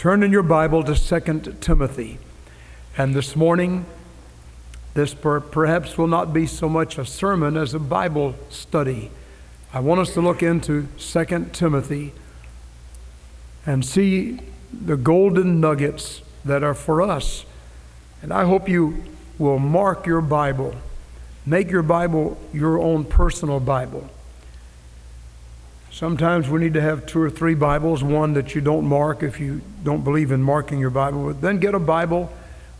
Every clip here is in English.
Turn in your Bible to 2 Timothy. And this morning, this per- perhaps will not be so much a sermon as a Bible study. I want us to look into 2 Timothy and see the golden nuggets that are for us. And I hope you will mark your Bible, make your Bible your own personal Bible. Sometimes we need to have two or three Bibles, one that you don't mark if you don't believe in marking your Bible, but then get a Bible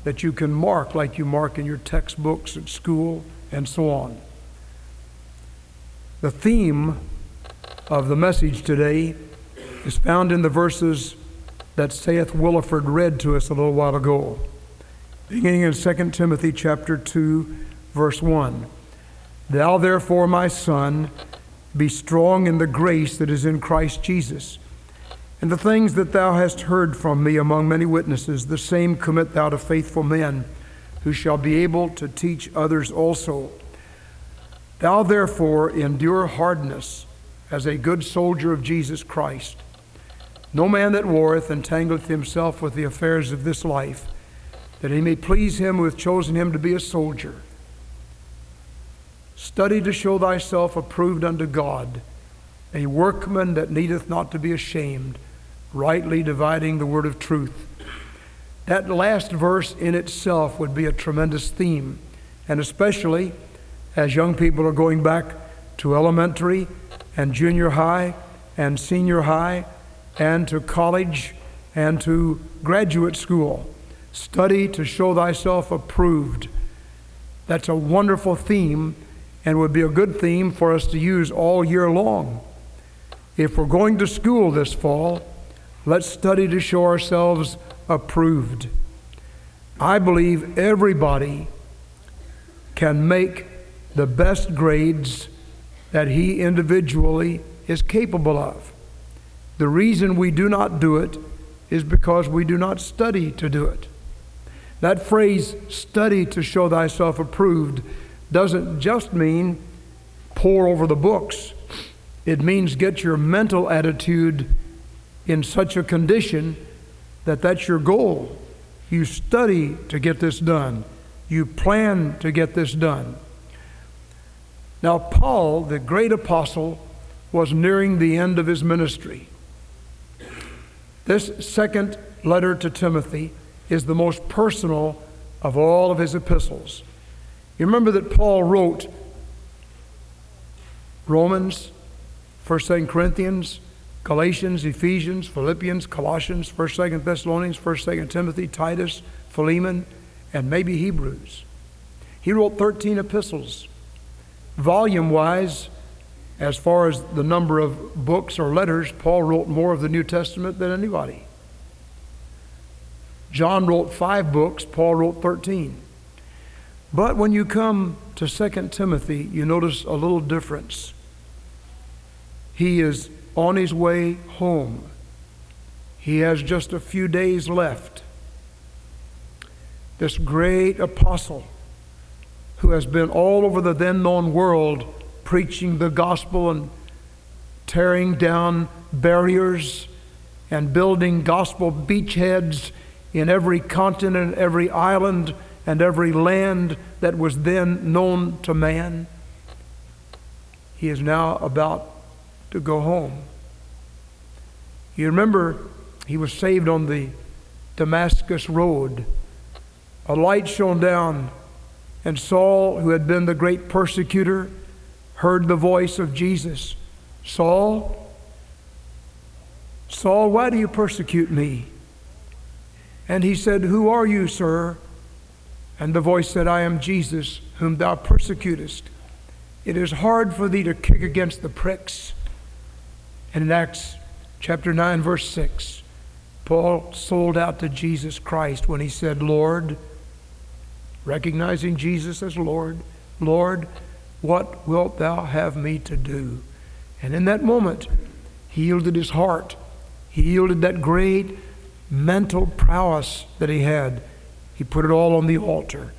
that you can mark like you mark in your textbooks at school and so on. The theme of the message today is found in the verses that Seth Williford read to us a little while ago, beginning in 2 Timothy chapter 2, verse 1. Thou therefore, my son, be strong in the grace that is in Christ Jesus. And the things that thou hast heard from me among many witnesses, the same commit thou to faithful men, who shall be able to teach others also. Thou therefore endure hardness as a good soldier of Jesus Christ. No man that warreth entangleth himself with the affairs of this life, that he may please him who hath chosen him to be a soldier. Study to show thyself approved unto God, a workman that needeth not to be ashamed, rightly dividing the word of truth. That last verse in itself would be a tremendous theme, and especially as young people are going back to elementary and junior high and senior high and to college and to graduate school. Study to show thyself approved. That's a wonderful theme and would be a good theme for us to use all year long. If we're going to school this fall, let's study to show ourselves approved. I believe everybody can make the best grades that he individually is capable of. The reason we do not do it is because we do not study to do it. That phrase, study to show thyself approved, doesn't just mean pore over the books, it means get your mental attitude in such a condition that that's your goal. You study to get this done, you plan to get this done. Now, Paul, the great apostle, was nearing the end of his ministry. This second letter to Timothy is the most personal of all of his epistles. You remember that Paul wrote Romans, 1st, 2nd Corinthians, Galatians, Ephesians, Philippians, Colossians, 1st, 2nd Thessalonians, 1st, 2nd Timothy, Titus, Philemon, and maybe Hebrews. He wrote 13 epistles. Volume wise, as far as the number of books or letters, Paul wrote more of the New Testament than anybody. John wrote five books, Paul wrote 13. But when you come to 2 Timothy, you notice a little difference. He is on his way home. He has just a few days left. This great apostle who has been all over the then known world preaching the gospel and tearing down barriers and building gospel beachheads in every continent, every island and every land that was then known to man. He is now about to go home. You remember he was saved on the Damascus Road. A light shone down, and Saul, who had been the great persecutor, heard the voice of Jesus Saul, Saul, why do you persecute me? And he said, Who are you, sir? And the voice said, I am Jesus, whom thou persecutest. It is hard for thee to kick against the pricks. And in Acts chapter 9, verse 6, Paul sold out to Jesus Christ when he said, Lord, recognizing Jesus as Lord, Lord, what wilt thou have me to do? And in that moment, he yielded his heart. He yielded that great mental prowess that he had he put it all on the altar.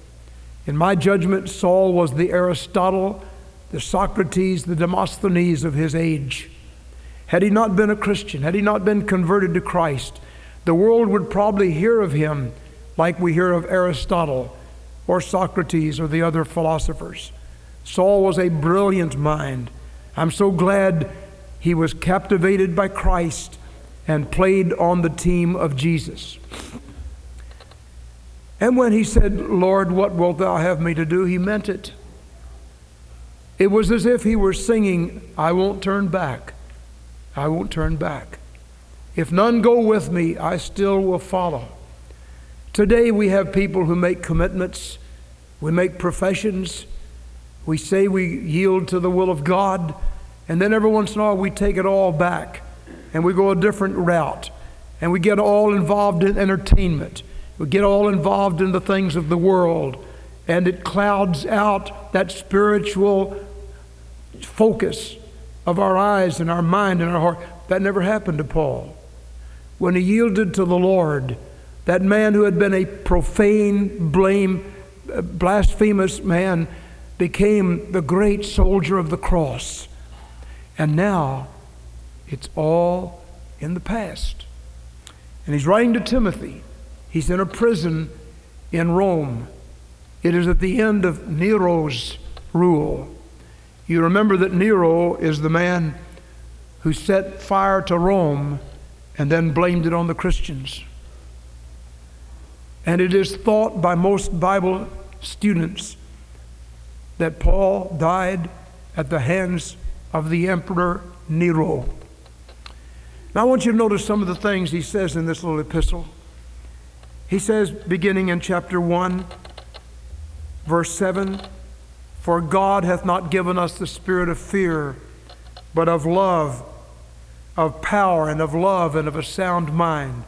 In my judgment, Saul was the Aristotle, the Socrates, the Demosthenes of his age. Had he not been a Christian, had he not been converted to Christ, The world would probably hear of him like we hear of Aristotle or Socrates or the other philosophers. Saul was a brilliant mind. I'm so glad he was captivated by Christ and played on the team of Jesus. And when he said, Lord, what wilt thou have me to do? he meant it. It was as if he were singing, I won't turn back. I won't turn back. If none go with me, I still will follow. Today we have people who make commitments, we make professions, we say we yield to the will of God, and then every once in a while we take it all back and we go a different route and we get all involved in entertainment. We get all involved in the things of the world and it clouds out that spiritual focus of our eyes and our mind and our heart. That never happened to Paul. When he yielded to the Lord, that man who had been a profane, blame, blasphemous man became the great soldier of the cross. And now it's all in the past. And he's writing to Timothy. He's in a prison in Rome. It is at the end of Nero's rule. You remember that Nero is the man who set fire to Rome and then blamed it on the Christians. And it is thought by most Bible students that Paul died at the hands of the Emperor Nero. Now, I want you to notice some of the things he says in this little epistle. He says, beginning in chapter 1, verse 7 For God hath not given us the spirit of fear, but of love, of power, and of love, and of a sound mind.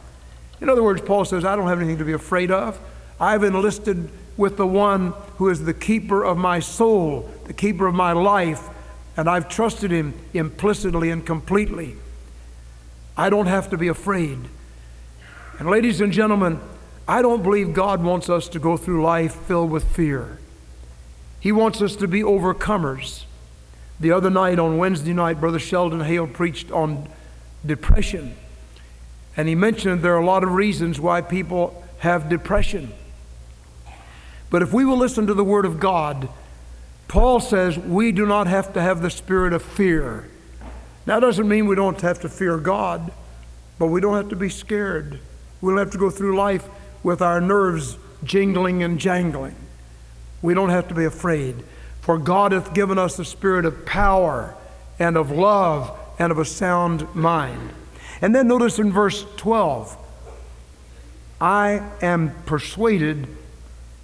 In other words, Paul says, I don't have anything to be afraid of. I've enlisted with the one who is the keeper of my soul, the keeper of my life, and I've trusted him implicitly and completely. I don't have to be afraid. And, ladies and gentlemen, I don't believe God wants us to go through life filled with fear. He wants us to be overcomers. The other night, on Wednesday night, Brother Sheldon Hale preached on depression. And he mentioned there are a lot of reasons why people have depression. But if we will listen to the Word of God, Paul says we do not have to have the spirit of fear. That doesn't mean we don't have to fear God, but we don't have to be scared. We don't have to go through life with our nerves jingling and jangling. We don't have to be afraid, for God hath given us the spirit of power and of love and of a sound mind. And then notice in verse 12, I am persuaded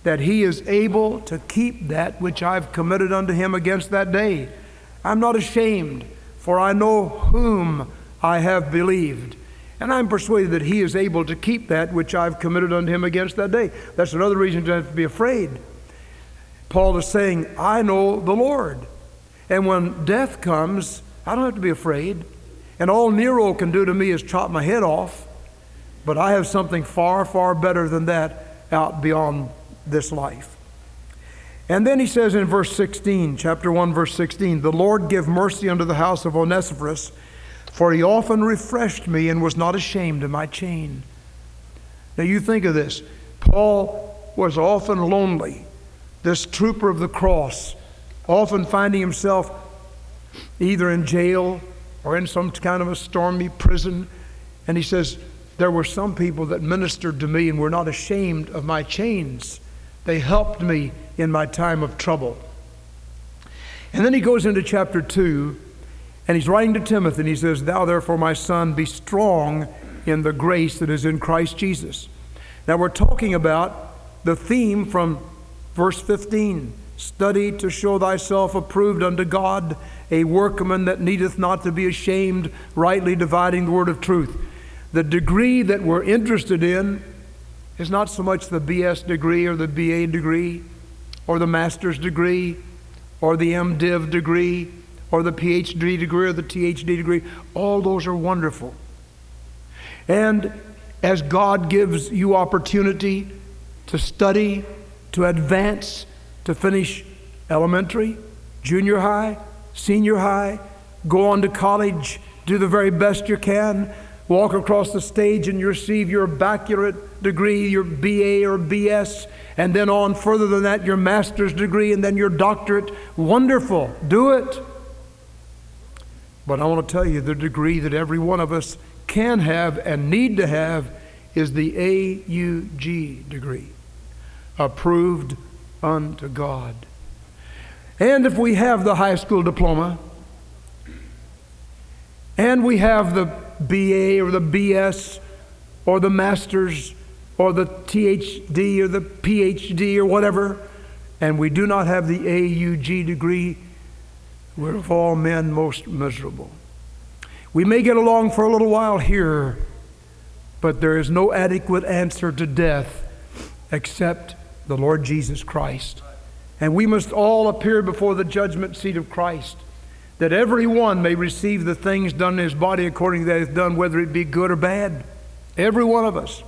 that he is able to keep that which I've committed unto him against that day. I'm not ashamed for I know whom I have believed. And I'm persuaded that he is able to keep that which I've committed unto him against that day. That's another reason to have to be afraid. Paul is saying, I know the Lord. And when death comes, I don't have to be afraid. And all Nero can do to me is chop my head off. But I have something far, far better than that out beyond this life. And then he says in verse 16, chapter 1, verse 16, The Lord give mercy unto the house of Onesiphorus, for he often refreshed me and was not ashamed of my chain. Now you think of this. Paul was often lonely, this trooper of the cross, often finding himself either in jail or in some kind of a stormy prison. And he says, There were some people that ministered to me and were not ashamed of my chains. They helped me in my time of trouble. And then he goes into chapter 2, and he's writing to Timothy, and he says, Thou therefore, my son, be strong in the grace that is in Christ Jesus. Now we're talking about the theme from verse 15 study to show thyself approved unto God, a workman that needeth not to be ashamed, rightly dividing the word of truth. The degree that we're interested in is not so much the BS degree or the BA degree or the master's degree or the MDiv degree or the PhD degree or the THD degree. All those are wonderful. And as God gives you opportunity to study, to advance, to finish elementary, junior high, senior high, go on to college, do the very best you can, walk across the stage and you receive your baccalaureate degree, your BA or BS, and then on further than that, your master's degree, and then your doctorate. Wonderful. Do it. But I want to tell you the degree that every one of us can have and need to have is the AUG degree, approved unto God. And if we have the high school diploma, and we have the BA or the BS or the master's or the THD or the PhD or whatever, and we do not have the AUG degree, we're of all men most miserable. We may get along for a little while here, but there is no adequate answer to death except the Lord Jesus Christ. And we must all appear before the judgment seat of Christ that every one may receive the things done in his body according to that is done, whether it be good or bad. Every one of us.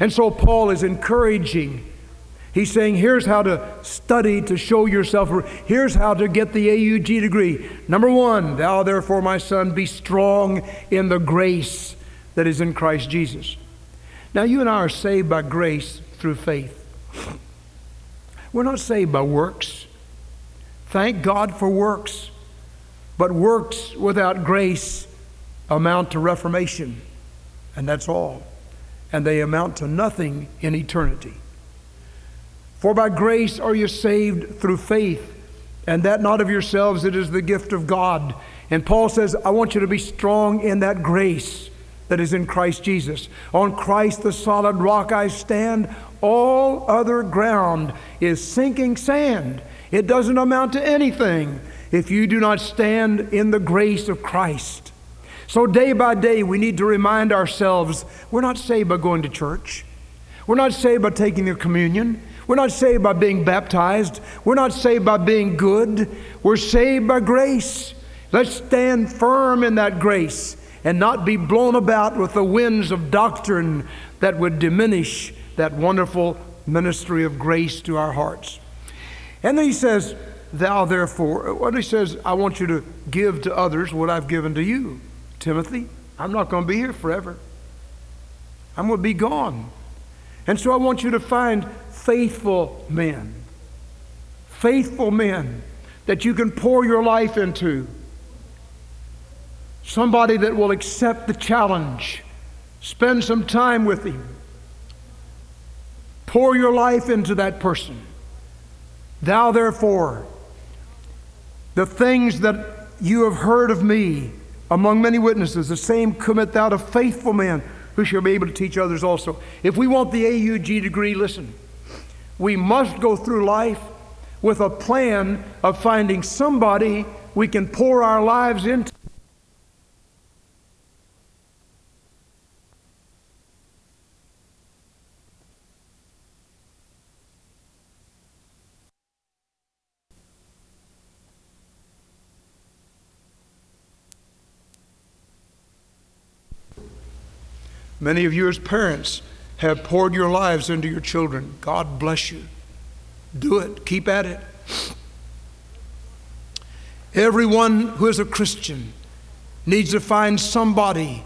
And so Paul is encouraging. He's saying, here's how to study to show yourself. Here's how to get the AUG degree. Number one, thou therefore, my son, be strong in the grace that is in Christ Jesus. Now, you and I are saved by grace through faith. We're not saved by works. Thank God for works. But works without grace amount to reformation, and that's all. And they amount to nothing in eternity. For by grace are you saved through faith, and that not of yourselves, it is the gift of God. And Paul says, I want you to be strong in that grace that is in Christ Jesus. On Christ, the solid rock, I stand. All other ground is sinking sand. It doesn't amount to anything if you do not stand in the grace of Christ. So, day by day, we need to remind ourselves we're not saved by going to church. We're not saved by taking the communion. We're not saved by being baptized. We're not saved by being good. We're saved by grace. Let's stand firm in that grace and not be blown about with the winds of doctrine that would diminish that wonderful ministry of grace to our hearts. And then he says, Thou therefore, what he says, I want you to give to others what I've given to you. Timothy, I'm not going to be here forever. I'm going to be gone. And so I want you to find faithful men. Faithful men that you can pour your life into. Somebody that will accept the challenge. Spend some time with him. Pour your life into that person. Thou therefore, the things that you have heard of me among many witnesses, the same commit thou to faithful men who shall be able to teach others also. If we want the AUG degree, listen, we must go through life with a plan of finding somebody we can pour our lives into. Many of you, as parents, have poured your lives into your children. God bless you. Do it, keep at it. Everyone who is a Christian needs to find somebody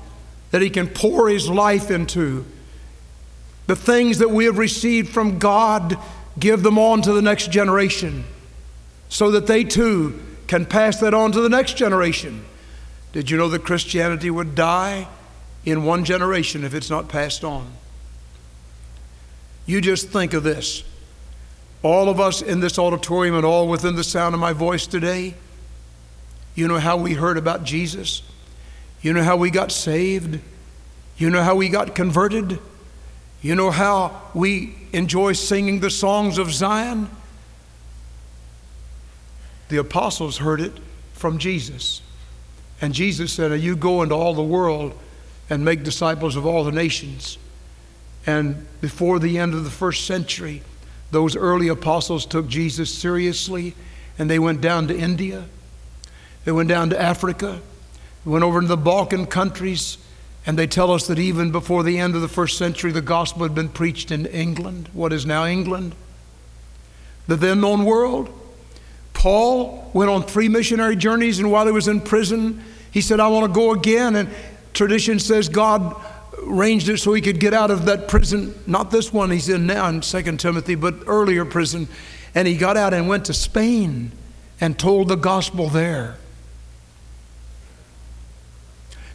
that he can pour his life into. The things that we have received from God, give them on to the next generation so that they too can pass that on to the next generation. Did you know that Christianity would die in one generation if it's not passed on. You just think of this. All of us in this auditorium and all within the sound of my voice today, you know how we heard about Jesus? You know how we got saved? You know how we got converted? You know how we enjoy singing the songs of Zion? The apostles heard it from Jesus. And Jesus said, You go into all the world and make disciples of all the nations. And before the end of the first century, those early apostles took Jesus seriously and they went down to India. They went down to Africa, They went over to the Balkan countries, and they tell us that even before the end of the first century, the gospel had been preached in England, what is now England, the then known world. Paul went on three missionary journeys, and while he was in prison, he said, I want to go again. And tradition says God arranged it so he could get out of that prison, not this one he's in now in 2 Timothy, but earlier prison. And he got out and went to Spain and told the gospel there.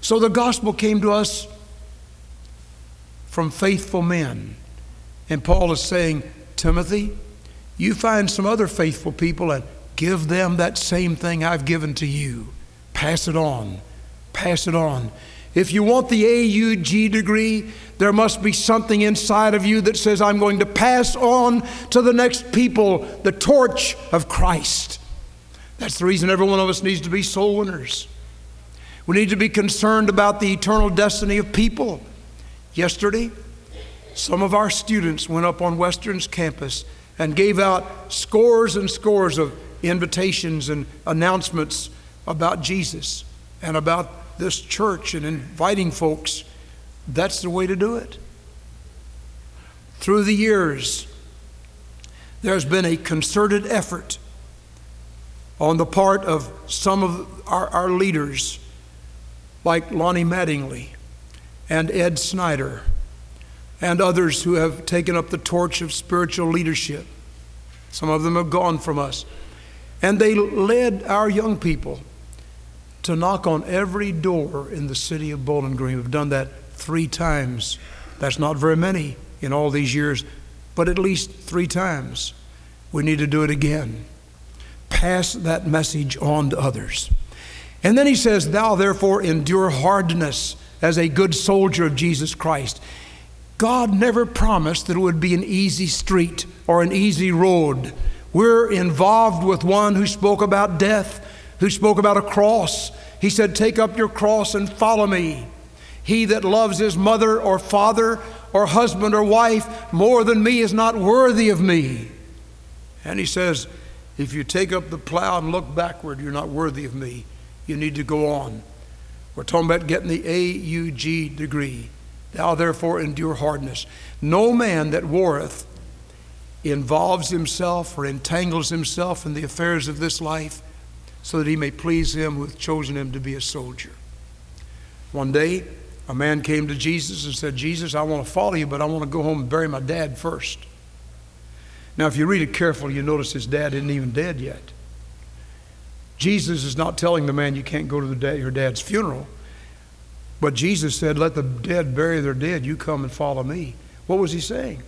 So the gospel came to us from faithful men. And Paul is saying, Timothy, you find some other faithful people and give them that same thing I've given to you. Pass it on. Pass it on. If you want the AUG degree, there must be something inside of you that says, I'm going to pass on to the next people the torch of Christ. That's the reason every one of us needs to be soul winners. We need to be concerned about the eternal destiny of people. Yesterday, some of our students went up on Western's campus and gave out scores and scores of invitations and announcements about Jesus and about this church and inviting folks. That's the way to do it. Through the years, there's been a concerted effort on the part of some of our, our leaders, like Lonnie Mattingly and Ed Snyder, and others who have taken up the torch of spiritual leadership. Some of them have gone from us. And they led our young people to knock on every door in the city of Bowling Green. We've done that three times. That's not very many in all these years, but at least three times. We need to do it again. Pass that message on to others. And then he says, Thou therefore endure hardness as a good soldier of Jesus Christ. God never promised that it would be an easy street or an easy road. We're involved with one who spoke about death, who spoke about a cross. He said, Take up your cross and follow me. He that loves his mother or father or husband or wife more than me is not worthy of me. And he says, If you take up the plow and look backward, you're not worthy of me. You need to go on. We're talking about getting the AUG degree. Thou therefore endure hardness. No man that warreth involves himself or entangles himself in the affairs of this life so that he may please him who hath chosen him to be a soldier. One day, a man came to Jesus and said, Jesus, I want to follow you, but I want to go home and bury my dad first. Now, if you read it carefully, you notice his dad isn't even dead yet. Jesus is not telling the man you can't go to your dad's funeral. But Jesus said, Let the dead bury their dead. You come and follow me. What was he saying?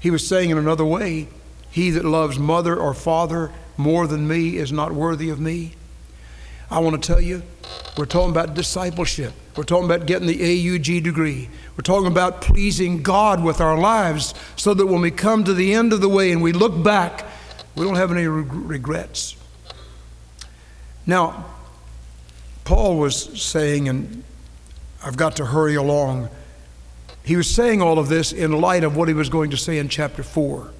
He was saying in another way, He that loves mother or father more than me is not worthy of me. I want to tell you, we're talking about discipleship. We're talking about getting the AUG degree. We're talking about pleasing God with our lives so that when we come to the end of the way and we look back, we don't have any regrets. Now, Paul was saying, and I've got to hurry along. He was saying all of this in light of what he was going to say in chapter 4.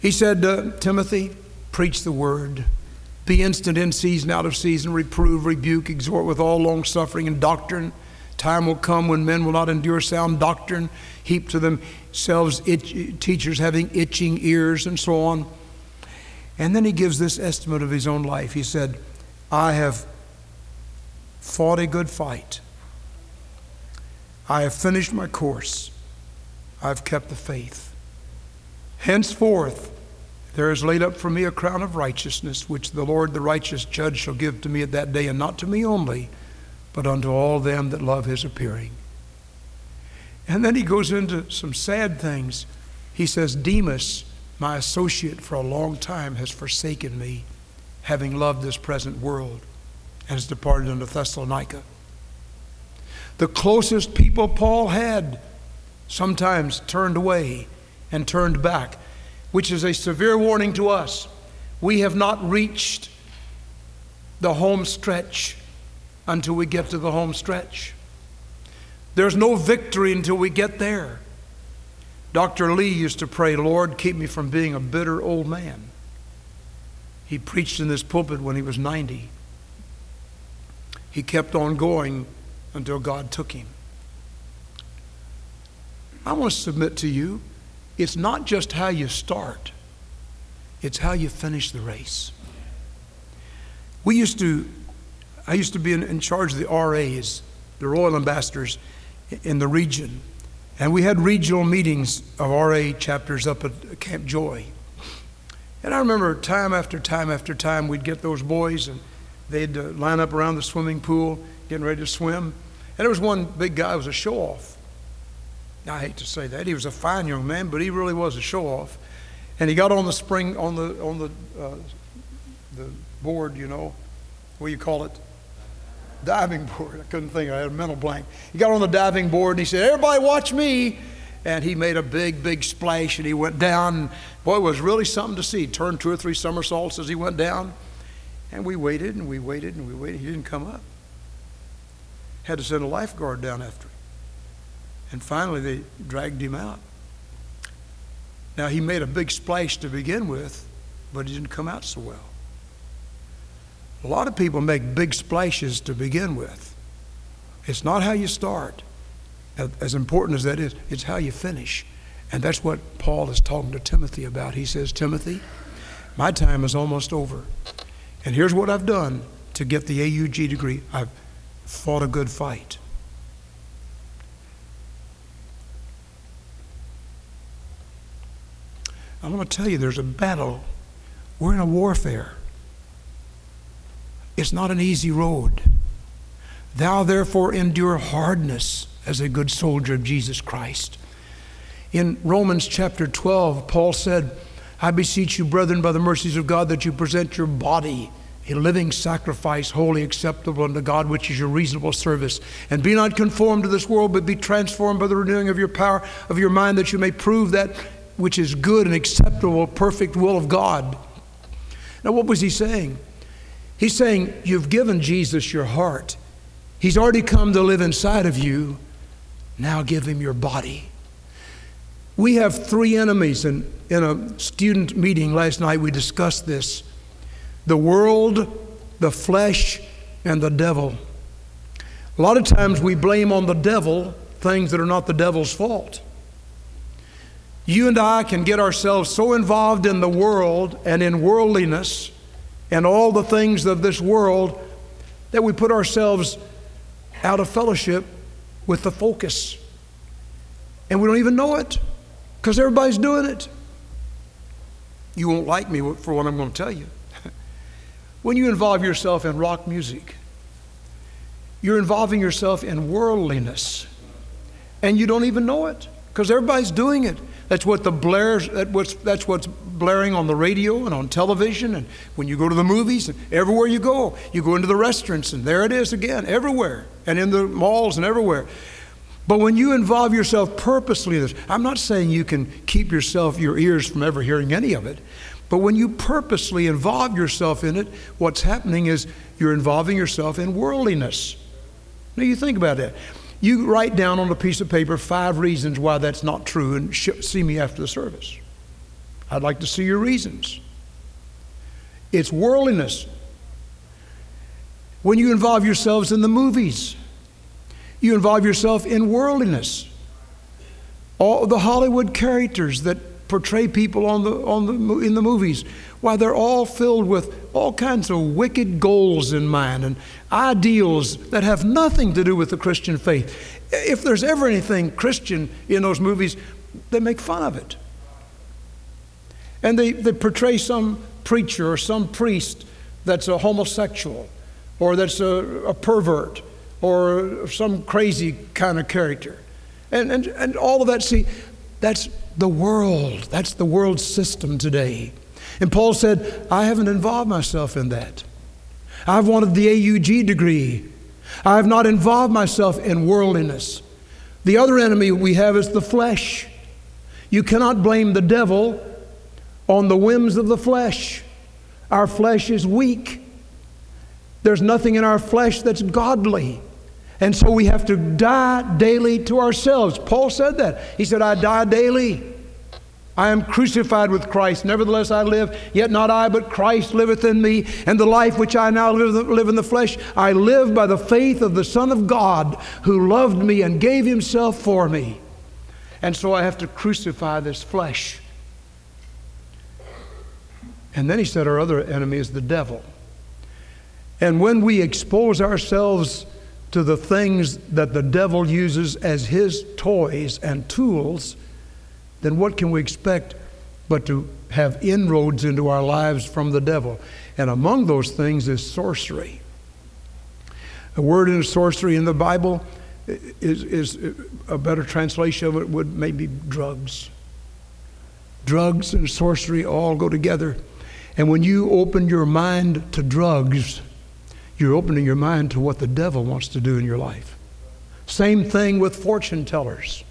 He said, uh, Timothy, preach the word. Be instant in season, out of season, reprove, rebuke, exhort with all long suffering and doctrine. Time will come when men will not endure sound doctrine, heap to themselves itch, teachers having itching ears, and so on. And then he gives this estimate of his own life. He said, I have fought a good fight. I have finished my course. I've kept the faith. Henceforth, there is laid up for me a crown of righteousness, which the Lord, the righteous judge, shall give to me at that day, and not to me only, but unto all them that love his appearing. And then he goes into some sad things. He says, Demas, my associate for a long time, has forsaken me, having loved this present world, and has departed unto Thessalonica. The closest people Paul had sometimes turned away and turned back, which is a severe warning to us. We have not reached the home stretch until we get to the home stretch. There's no victory until we get there. Dr. Lee used to pray, Lord, keep me from being a bitter old man. He preached in this pulpit when he was 90. He kept on going until God took him. I want to submit to you it's not just how you start, it's how you finish the race. We used to, I used to be in, in charge of the RAs the royal ambassadors in the region. And we had regional meetings of RA chapters up at Camp Joy. And I remember time after time after time, we'd get those boys and they'd uh, line up around the swimming pool, getting ready to swim. And there was one big guy who was a show off. I hate to say that. He was a fine young man, but he really was a show off. And he got on the spring, on the, on the, uh, the board, you know, what do you call it? Diving board. I couldn't think. I had a mental blank. He got on the diving board and he said, Everybody watch me. And he made a big, big splash and he went down. Boy, it was really something to see. He Turned two or three somersaults as he went down. And we waited and we waited and we waited. He didn't come up. Had to send a lifeguard down after him. And finally, they dragged him out. Now, he made a big splash to begin with, but he didn't come out so well. A lot of people make big splashes to begin with. It's not how you start, as important as that is, it's how you finish. And that's what Paul is talking to Timothy about. He says, Timothy, my time is almost over. And here's what I've done to get the AUG degree I've fought a good fight. I'm going to tell you there's a battle. We're in a warfare. It's not an easy road. Thou therefore endure hardness as a good soldier of Jesus Christ. In Romans chapter 12, Paul said, I beseech you, brethren, by the mercies of God, that you present your body a living sacrifice, wholly acceptable unto God, which is your reasonable service. And be not conformed to this world, but be transformed by the renewing of your power, of your mind, that you may prove that which is good and acceptable, perfect will of God. Now, what was he saying? He's saying, You've given Jesus your heart. He's already come to live inside of you. Now give him your body. We have three enemies, and in a student meeting last night, we discussed this the world, the flesh, and the devil. A lot of times we blame on the devil things that are not the devil's fault. You and I can get ourselves so involved in the world and in worldliness and all the things of this world that we put ourselves out of fellowship with the focus. And we don't even know it because everybody's doing it. You won't like me for what I'm going to tell you. when you involve yourself in rock music, you're involving yourself in worldliness. And you don't even know it because everybody's doing it. That's what the blares, that what's, that's what's blaring on the radio and on television. And when you go to the movies, and everywhere you go, you go into the restaurants, and there it is again, everywhere, and in the malls and everywhere. But when you involve yourself purposely in this, I'm not saying you can keep yourself, your ears from ever hearing any of it, but when you purposely involve yourself in it, what's happening is you're involving yourself in worldliness. Now you think about that. You write down on a piece of paper five reasons why that's not true and see me after the service. I'd like to see your reasons. It's worldliness. When you involve yourselves in the movies, you involve yourself in worldliness. All the Hollywood characters that portray people on the, on the, in the movies, why they're all filled with all kinds of wicked goals in mind and ideals that have nothing to do with the Christian faith. If there's ever anything Christian in those movies, they make fun of it. And they, they portray some preacher or some priest that's a homosexual or that's a, a pervert or some crazy kind of character. And, and, and all of that, see, that's the world. That's the world system today. And Paul said, I haven't involved myself in that. I've wanted the AUG degree. I have not involved myself in worldliness. The other enemy we have is the flesh. You cannot blame the devil on the whims of the flesh. Our flesh is weak. There's nothing in our flesh that's godly. And so we have to die daily to ourselves. Paul said that. He said, I die daily. I am crucified with Christ. Nevertheless, I live, yet not I, but Christ liveth in me. And the life which I now live, in the flesh, I live by the faith of the Son of God who loved me and gave himself for me. And so I have to crucify this flesh. And then he said, Our other enemy is the devil. And when we expose ourselves to the things that the devil uses as his toys and tools, then what can we expect but to have inroads into our lives from the devil? And among those things is sorcery. A word in sorcery in the Bible is, is a better translation of it would maybe drugs. Drugs and sorcery all go together. And when you open your mind to drugs, you're opening your mind to what the devil wants to do in your life. Same thing with fortune tellers.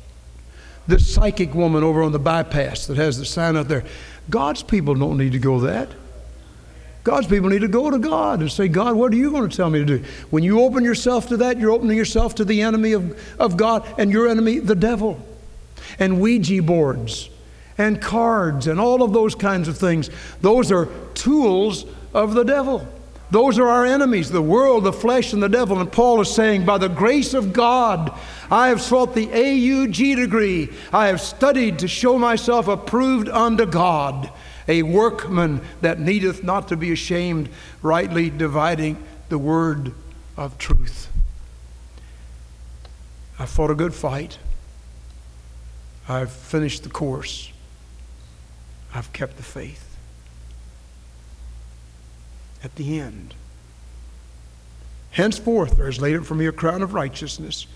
This psychic woman over on the bypass that has the sign out there. God's people don't need to go that. God's people need to go to God and say, God, what are you going to tell me to do? When you open yourself to that, you're opening yourself to the enemy of, of God and your enemy, the devil. And Ouija boards and cards and all of those kinds of things. Those are tools of the devil. Those are our enemies, the world, the flesh, and the devil. And Paul is saying, by the grace of God, I have sought the AUG degree. I have studied to show myself approved unto God, a workman that needeth not to be ashamed, rightly dividing the word of truth. I fought a good fight. I've finished the course. I've kept the faith at the end. Henceforth there is laid up for me a crown of righteousness,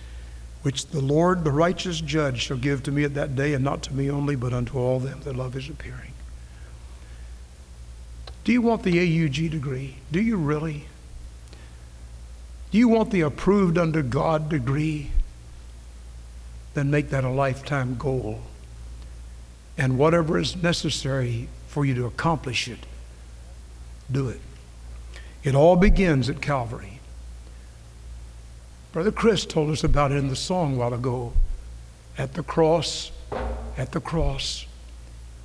which the Lord, the righteous judge, shall give to me at that day, and not to me only, but unto all them that love his appearing. Do you want the AUG degree? Do you really? Do you want the approved under God degree? Then make that a lifetime goal. And whatever is necessary for you to accomplish it, do it. It all begins at Calvary. Brother Chris told us about it in the song a while ago. At the cross, at the cross,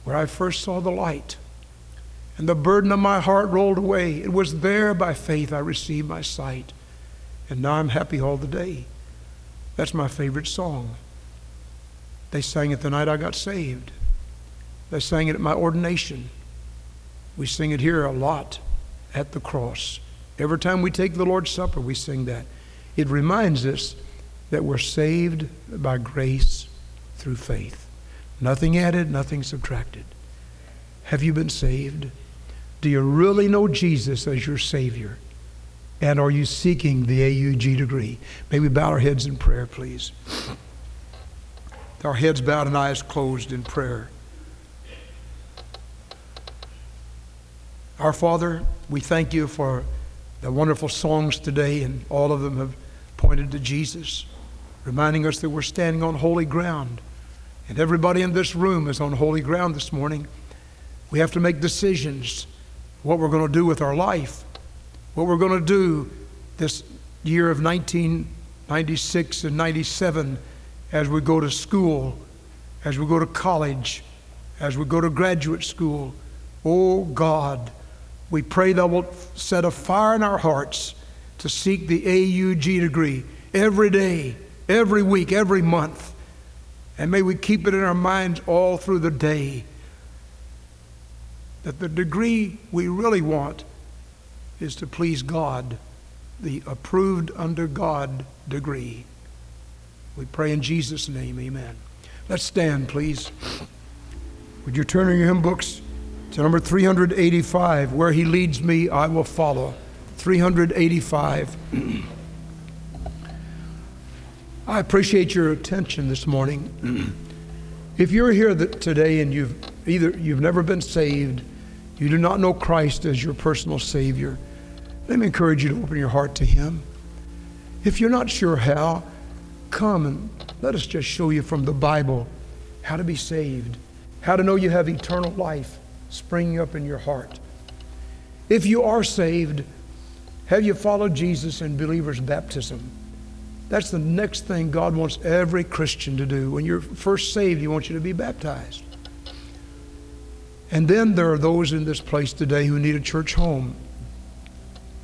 where I first saw the light, and the burden of my heart rolled away. It was there by faith I received my sight, and now I'm happy all the day. That's my favorite song. They sang it the night I got saved. They sang it at my ordination. We sing it here a lot at the cross. Every time we take the Lord's Supper, we sing that. It reminds us that we're saved by grace through faith. Nothing added, nothing subtracted. Have you been saved? Do you really know Jesus as your Savior? And are you seeking the AUG degree? May we bow our heads in prayer, please. Our heads bowed and eyes closed in prayer. Our Father, we thank you for the wonderful songs today, and all of them have pointed to Jesus, reminding us that we're standing on holy ground. And everybody in this room is on holy ground this morning. We have to make decisions what we're going to do with our life, what we're going to do this year of 1996 and 97 as we go to school, as we go to college, as we go to graduate school. Oh God, we pray thou wilt set a fire in our hearts to seek the AUG degree every day, every week, every month. And may we keep it in our minds all through the day that the degree we really want is to please God, the approved under God degree. We pray in Jesus' name, amen. Let's stand, please. Would you turn in your hymn books? To number 385 Where He leads me, I will follow. 385. I appreciate your attention this morning. if you're here today and you've either you've never been saved, you do not know Christ as your personal Savior, let me encourage you to open your heart to Him. If you're not sure how, come and let us just show you from the Bible how to be saved, how to know you have eternal life springing up in your heart. If you are saved, have you followed Jesus in believer's baptism? That's the next thing God wants every Christian to do. When you're first saved, He wants you to be baptized. And then there are those in this place today who need a church home.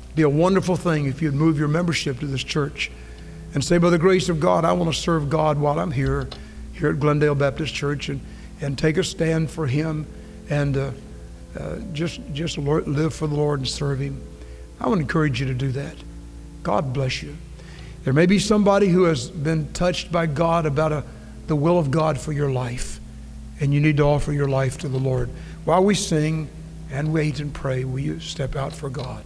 It'd be a wonderful thing if you'd move your membership to this church and say, by the grace of God, I want to serve God while I'm here, here at Glendale Baptist Church, and, and take a stand for Him and uh, uh, just just live for the Lord and serve Him. I want to encourage you to do that. God bless you. There may be somebody who has been touched by God about a, the will of God for your life, and you need to offer your life to the Lord. While we sing and wait and pray, will you step out for God?